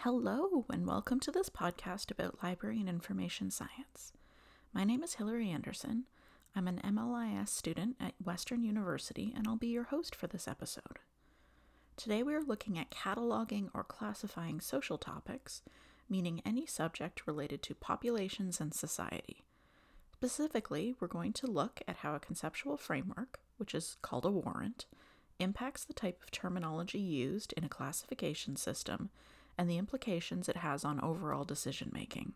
Hello, and welcome to this podcast about library and information science. My name is Hilary Anderson. I'm an MLIS student at Western University, and I'll be your host for this episode. Today, we are looking at cataloging or classifying social topics, meaning any subject related to populations and society. Specifically, we're going to look at how a conceptual framework, which is called a warrant, impacts the type of terminology used in a classification system and the implications it has on overall decision making.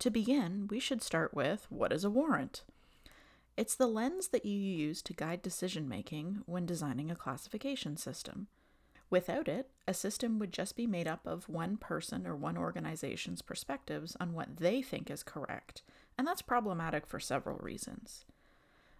To begin, we should start with what is a warrant? It's the lens that you use to guide decision making when designing a classification system. Without it, a system would just be made up of one person or one organization's perspectives on what they think is correct, and that's problematic for several reasons.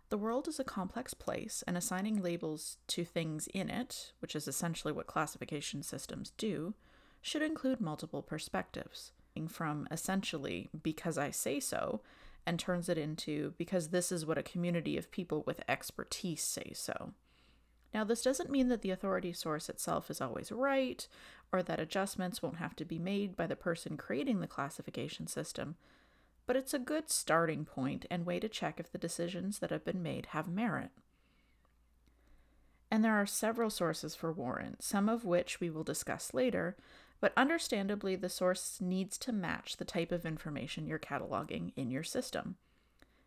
The world is a complex place, and assigning labels to things in it, which is essentially what classification systems do, should include multiple perspectives, from essentially because I say so, and turns it into because this is what a community of people with expertise say so. Now, this doesn't mean that the authority source itself is always right, or that adjustments won't have to be made by the person creating the classification system, but it's a good starting point and way to check if the decisions that have been made have merit. And there are several sources for warrant, some of which we will discuss later, but understandably, the source needs to match the type of information you're cataloging in your system.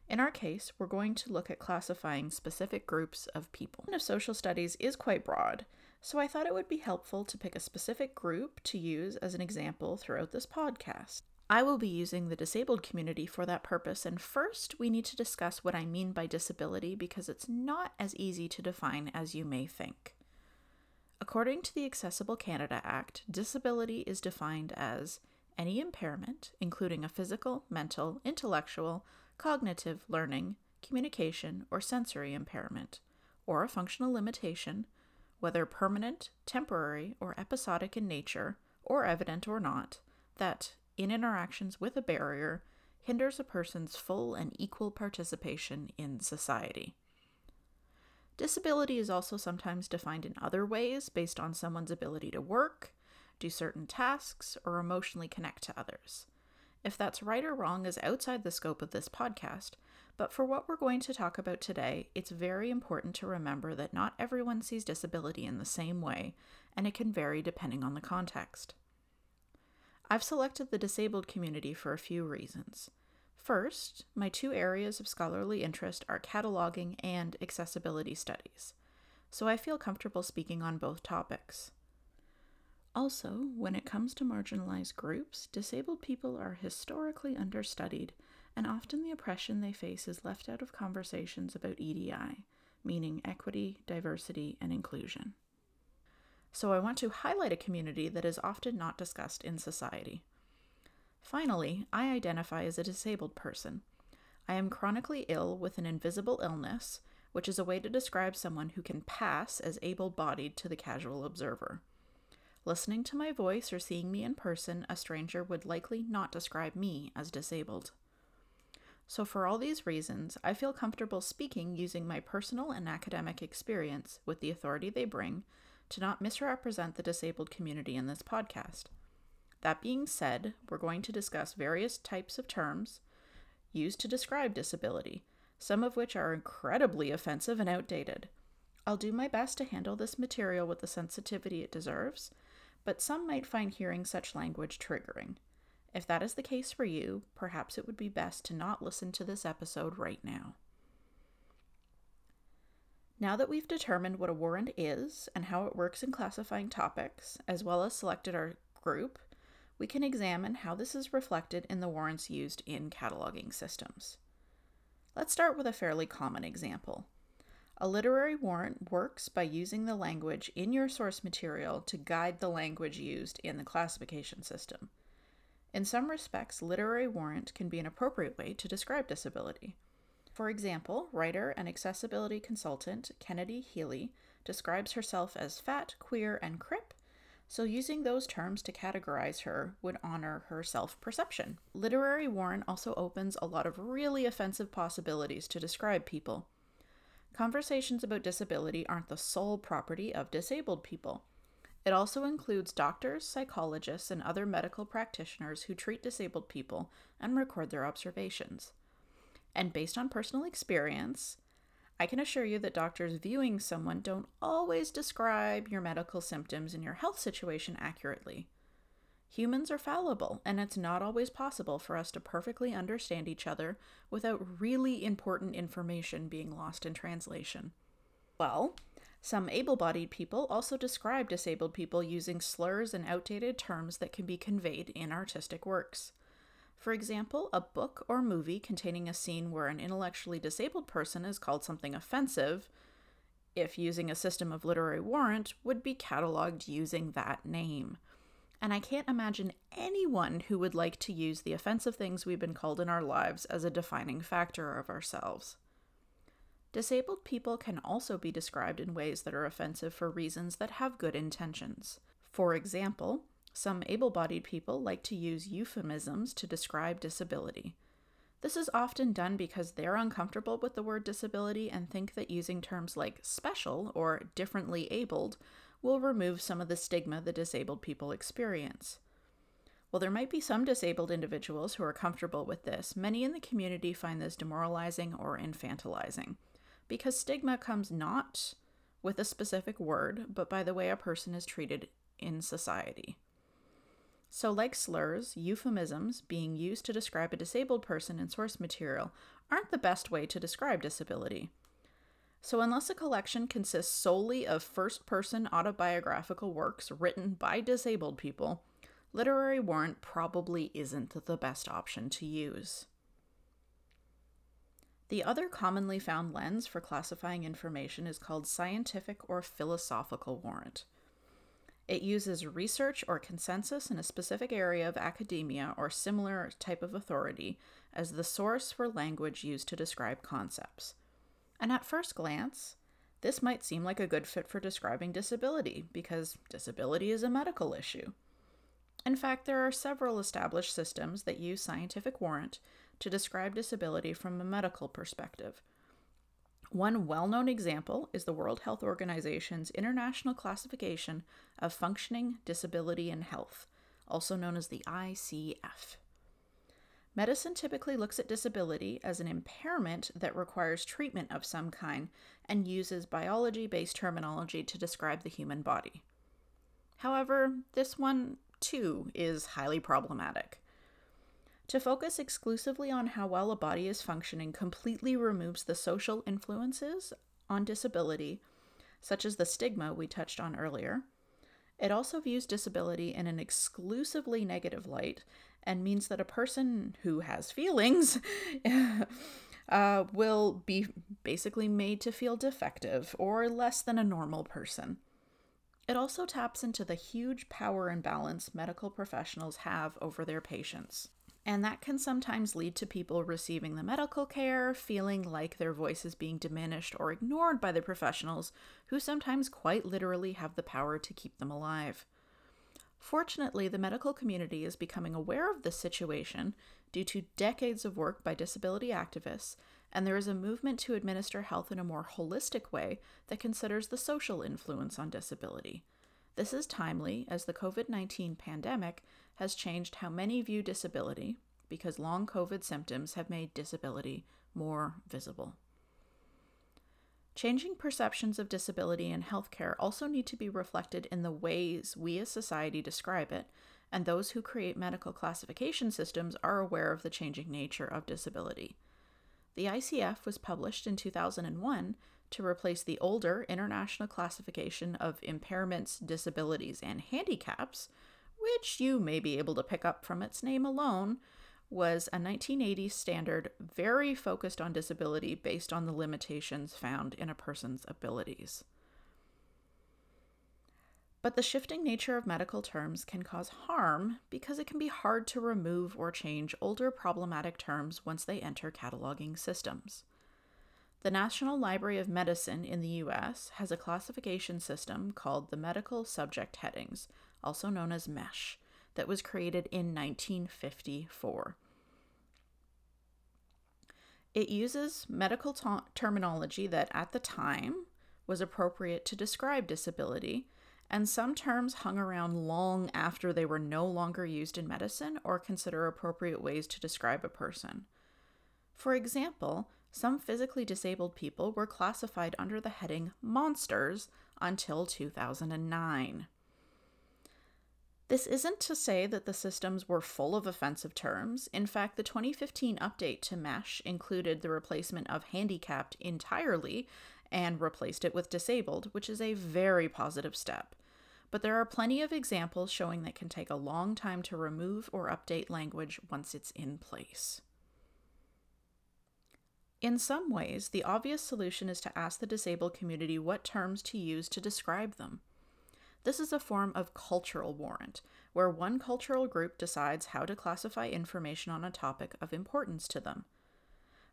In our case, we're going to look at classifying specific groups of people. Of social studies is quite broad, so I thought it would be helpful to pick a specific group to use as an example throughout this podcast. I will be using the disabled community for that purpose, and first we need to discuss what I mean by disability because it's not as easy to define as you may think. According to the Accessible Canada Act, disability is defined as any impairment, including a physical, mental, intellectual, cognitive, learning, communication, or sensory impairment, or a functional limitation, whether permanent, temporary, or episodic in nature, or evident or not, that, in interactions with a barrier, hinders a person's full and equal participation in society. Disability is also sometimes defined in other ways based on someone's ability to work, do certain tasks, or emotionally connect to others. If that's right or wrong is outside the scope of this podcast, but for what we're going to talk about today, it's very important to remember that not everyone sees disability in the same way, and it can vary depending on the context. I've selected the disabled community for a few reasons. First, my two areas of scholarly interest are cataloging and accessibility studies, so I feel comfortable speaking on both topics. Also, when it comes to marginalized groups, disabled people are historically understudied, and often the oppression they face is left out of conversations about EDI, meaning equity, diversity, and inclusion. So, I want to highlight a community that is often not discussed in society. Finally, I identify as a disabled person. I am chronically ill with an invisible illness, which is a way to describe someone who can pass as able bodied to the casual observer. Listening to my voice or seeing me in person, a stranger would likely not describe me as disabled. So, for all these reasons, I feel comfortable speaking using my personal and academic experience with the authority they bring to not misrepresent the disabled community in this podcast. That being said, we're going to discuss various types of terms used to describe disability, some of which are incredibly offensive and outdated. I'll do my best to handle this material with the sensitivity it deserves, but some might find hearing such language triggering. If that is the case for you, perhaps it would be best to not listen to this episode right now. Now that we've determined what a warrant is and how it works in classifying topics, as well as selected our group, we can examine how this is reflected in the warrants used in cataloging systems. Let's start with a fairly common example. A literary warrant works by using the language in your source material to guide the language used in the classification system. In some respects, literary warrant can be an appropriate way to describe disability. For example, writer and accessibility consultant Kennedy Healy describes herself as fat, queer, and crip so using those terms to categorize her would honor her self perception. Literary warrant also opens a lot of really offensive possibilities to describe people. Conversations about disability aren't the sole property of disabled people. It also includes doctors, psychologists, and other medical practitioners who treat disabled people and record their observations. And based on personal experience, I can assure you that doctors viewing someone don't always describe your medical symptoms and your health situation accurately. Humans are fallible, and it's not always possible for us to perfectly understand each other without really important information being lost in translation. Well, some able bodied people also describe disabled people using slurs and outdated terms that can be conveyed in artistic works. For example, a book or movie containing a scene where an intellectually disabled person is called something offensive, if using a system of literary warrant, would be cataloged using that name. And I can't imagine anyone who would like to use the offensive things we've been called in our lives as a defining factor of ourselves. Disabled people can also be described in ways that are offensive for reasons that have good intentions. For example, some able bodied people like to use euphemisms to describe disability. This is often done because they're uncomfortable with the word disability and think that using terms like special or differently abled will remove some of the stigma that disabled people experience. While there might be some disabled individuals who are comfortable with this, many in the community find this demoralizing or infantilizing because stigma comes not with a specific word, but by the way a person is treated in society. So, like slurs, euphemisms being used to describe a disabled person in source material aren't the best way to describe disability. So, unless a collection consists solely of first person autobiographical works written by disabled people, literary warrant probably isn't the best option to use. The other commonly found lens for classifying information is called scientific or philosophical warrant. It uses research or consensus in a specific area of academia or similar type of authority as the source for language used to describe concepts. And at first glance, this might seem like a good fit for describing disability because disability is a medical issue. In fact, there are several established systems that use scientific warrant to describe disability from a medical perspective. One well known example is the World Health Organization's International Classification of Functioning Disability and Health, also known as the ICF. Medicine typically looks at disability as an impairment that requires treatment of some kind and uses biology based terminology to describe the human body. However, this one, too, is highly problematic. To focus exclusively on how well a body is functioning completely removes the social influences on disability, such as the stigma we touched on earlier. It also views disability in an exclusively negative light and means that a person who has feelings uh, will be basically made to feel defective or less than a normal person. It also taps into the huge power imbalance medical professionals have over their patients. And that can sometimes lead to people receiving the medical care feeling like their voice is being diminished or ignored by the professionals who sometimes quite literally have the power to keep them alive. Fortunately, the medical community is becoming aware of this situation due to decades of work by disability activists, and there is a movement to administer health in a more holistic way that considers the social influence on disability. This is timely as the COVID 19 pandemic has changed how many view disability because long COVID symptoms have made disability more visible. Changing perceptions of disability in healthcare also need to be reflected in the ways we as society describe it, and those who create medical classification systems are aware of the changing nature of disability. The ICF was published in 2001 to replace the older International Classification of Impairments, Disabilities, and Handicaps, which you may be able to pick up from its name alone, was a 1980s standard very focused on disability based on the limitations found in a person's abilities. But the shifting nature of medical terms can cause harm because it can be hard to remove or change older problematic terms once they enter cataloging systems. The National Library of Medicine in the US has a classification system called the Medical Subject Headings, also known as MESH, that was created in 1954. It uses medical terminology that at the time was appropriate to describe disability, and some terms hung around long after they were no longer used in medicine or consider appropriate ways to describe a person. For example, some physically disabled people were classified under the heading monsters until 2009. This isn't to say that the systems were full of offensive terms. In fact, the 2015 update to MESH included the replacement of handicapped entirely and replaced it with disabled, which is a very positive step. But there are plenty of examples showing that can take a long time to remove or update language once it's in place. In some ways, the obvious solution is to ask the disabled community what terms to use to describe them. This is a form of cultural warrant, where one cultural group decides how to classify information on a topic of importance to them.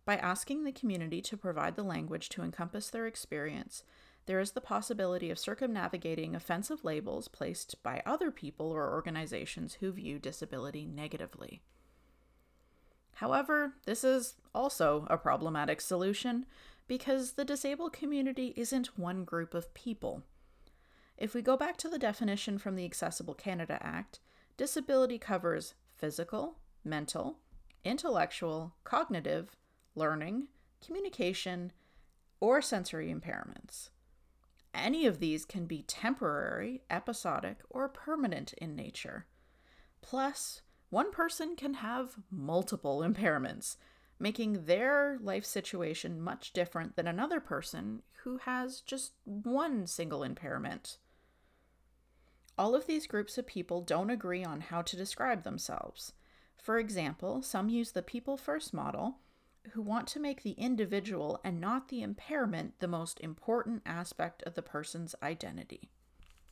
By asking the community to provide the language to encompass their experience, there is the possibility of circumnavigating offensive labels placed by other people or organizations who view disability negatively. However, this is also a problematic solution because the disabled community isn't one group of people. If we go back to the definition from the Accessible Canada Act, disability covers physical, mental, intellectual, cognitive, learning, communication, or sensory impairments. Any of these can be temporary, episodic, or permanent in nature. Plus, one person can have multiple impairments, making their life situation much different than another person who has just one single impairment. All of these groups of people don't agree on how to describe themselves. For example, some use the people first model, who want to make the individual and not the impairment the most important aspect of the person's identity.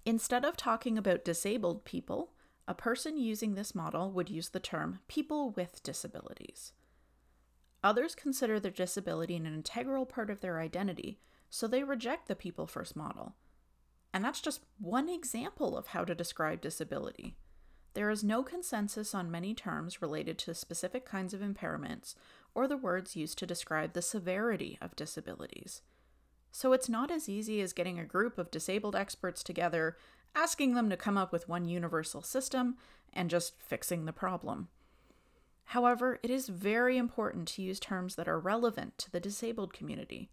Instead of talking about disabled people, a person using this model would use the term people with disabilities. Others consider their disability an integral part of their identity, so they reject the people first model. And that's just one example of how to describe disability. There is no consensus on many terms related to specific kinds of impairments or the words used to describe the severity of disabilities. So it's not as easy as getting a group of disabled experts together, asking them to come up with one universal system, and just fixing the problem. However, it is very important to use terms that are relevant to the disabled community.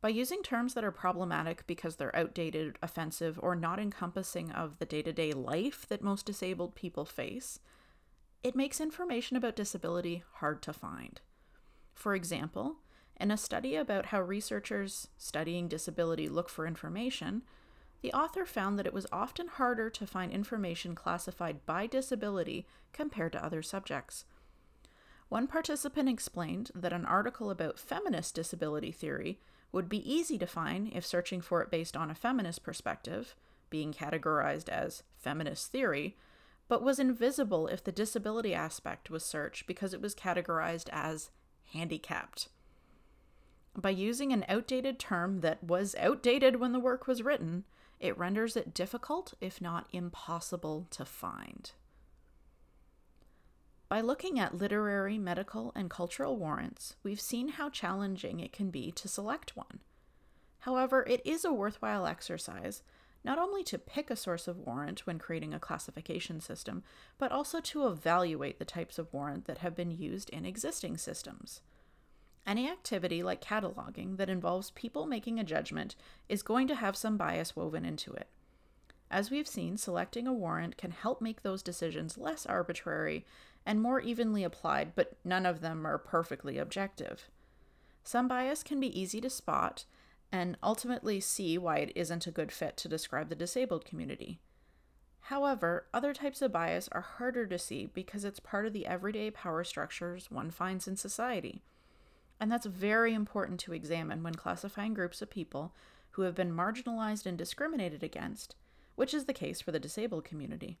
By using terms that are problematic because they're outdated, offensive, or not encompassing of the day to day life that most disabled people face, it makes information about disability hard to find. For example, in a study about how researchers studying disability look for information, the author found that it was often harder to find information classified by disability compared to other subjects. One participant explained that an article about feminist disability theory would be easy to find if searching for it based on a feminist perspective, being categorized as feminist theory, but was invisible if the disability aspect was searched because it was categorized as handicapped. By using an outdated term that was outdated when the work was written, it renders it difficult, if not impossible, to find. By looking at literary, medical, and cultural warrants, we've seen how challenging it can be to select one. However, it is a worthwhile exercise not only to pick a source of warrant when creating a classification system, but also to evaluate the types of warrant that have been used in existing systems. Any activity like cataloging that involves people making a judgment is going to have some bias woven into it. As we've seen, selecting a warrant can help make those decisions less arbitrary and more evenly applied, but none of them are perfectly objective. Some bias can be easy to spot and ultimately see why it isn't a good fit to describe the disabled community. However, other types of bias are harder to see because it's part of the everyday power structures one finds in society. And that's very important to examine when classifying groups of people who have been marginalized and discriminated against which is the case for the disabled community.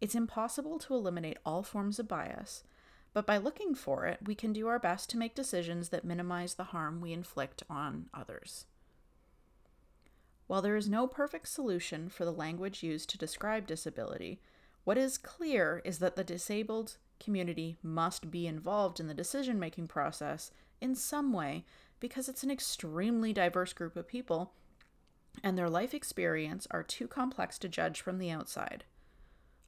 It's impossible to eliminate all forms of bias, but by looking for it, we can do our best to make decisions that minimize the harm we inflict on others. While there is no perfect solution for the language used to describe disability, what is clear is that the disabled community must be involved in the decision making process in some way because it's an extremely diverse group of people and their life experience are too complex to judge from the outside.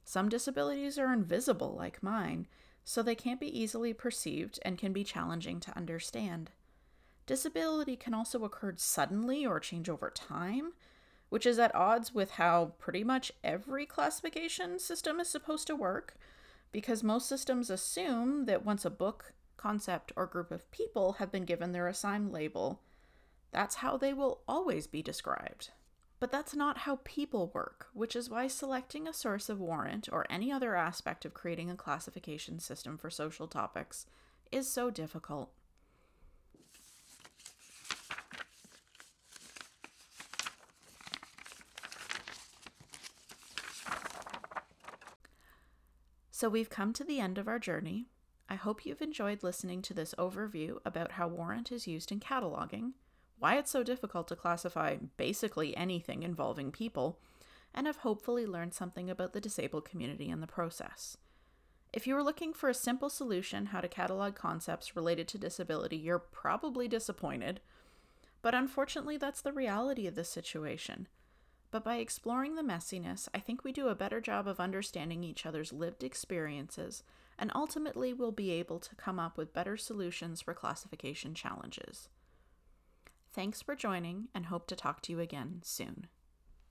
Some disabilities are invisible, like mine, so they can't be easily perceived and can be challenging to understand. Disability can also occur suddenly or change over time, which is at odds with how pretty much every classification system is supposed to work, because most systems assume that once a book, concept, or group of people have been given their assigned label, that's how they will always be described. But that's not how people work, which is why selecting a source of warrant or any other aspect of creating a classification system for social topics is so difficult. So we've come to the end of our journey. I hope you've enjoyed listening to this overview about how warrant is used in cataloging, why it's so difficult to classify basically anything involving people, and have hopefully learned something about the disabled community in the process. If you were looking for a simple solution how to catalog concepts related to disability, you're probably disappointed. But unfortunately, that's the reality of this situation. But by exploring the messiness, I think we do a better job of understanding each other's lived experiences, and ultimately we'll be able to come up with better solutions for classification challenges. Thanks for joining, and hope to talk to you again soon.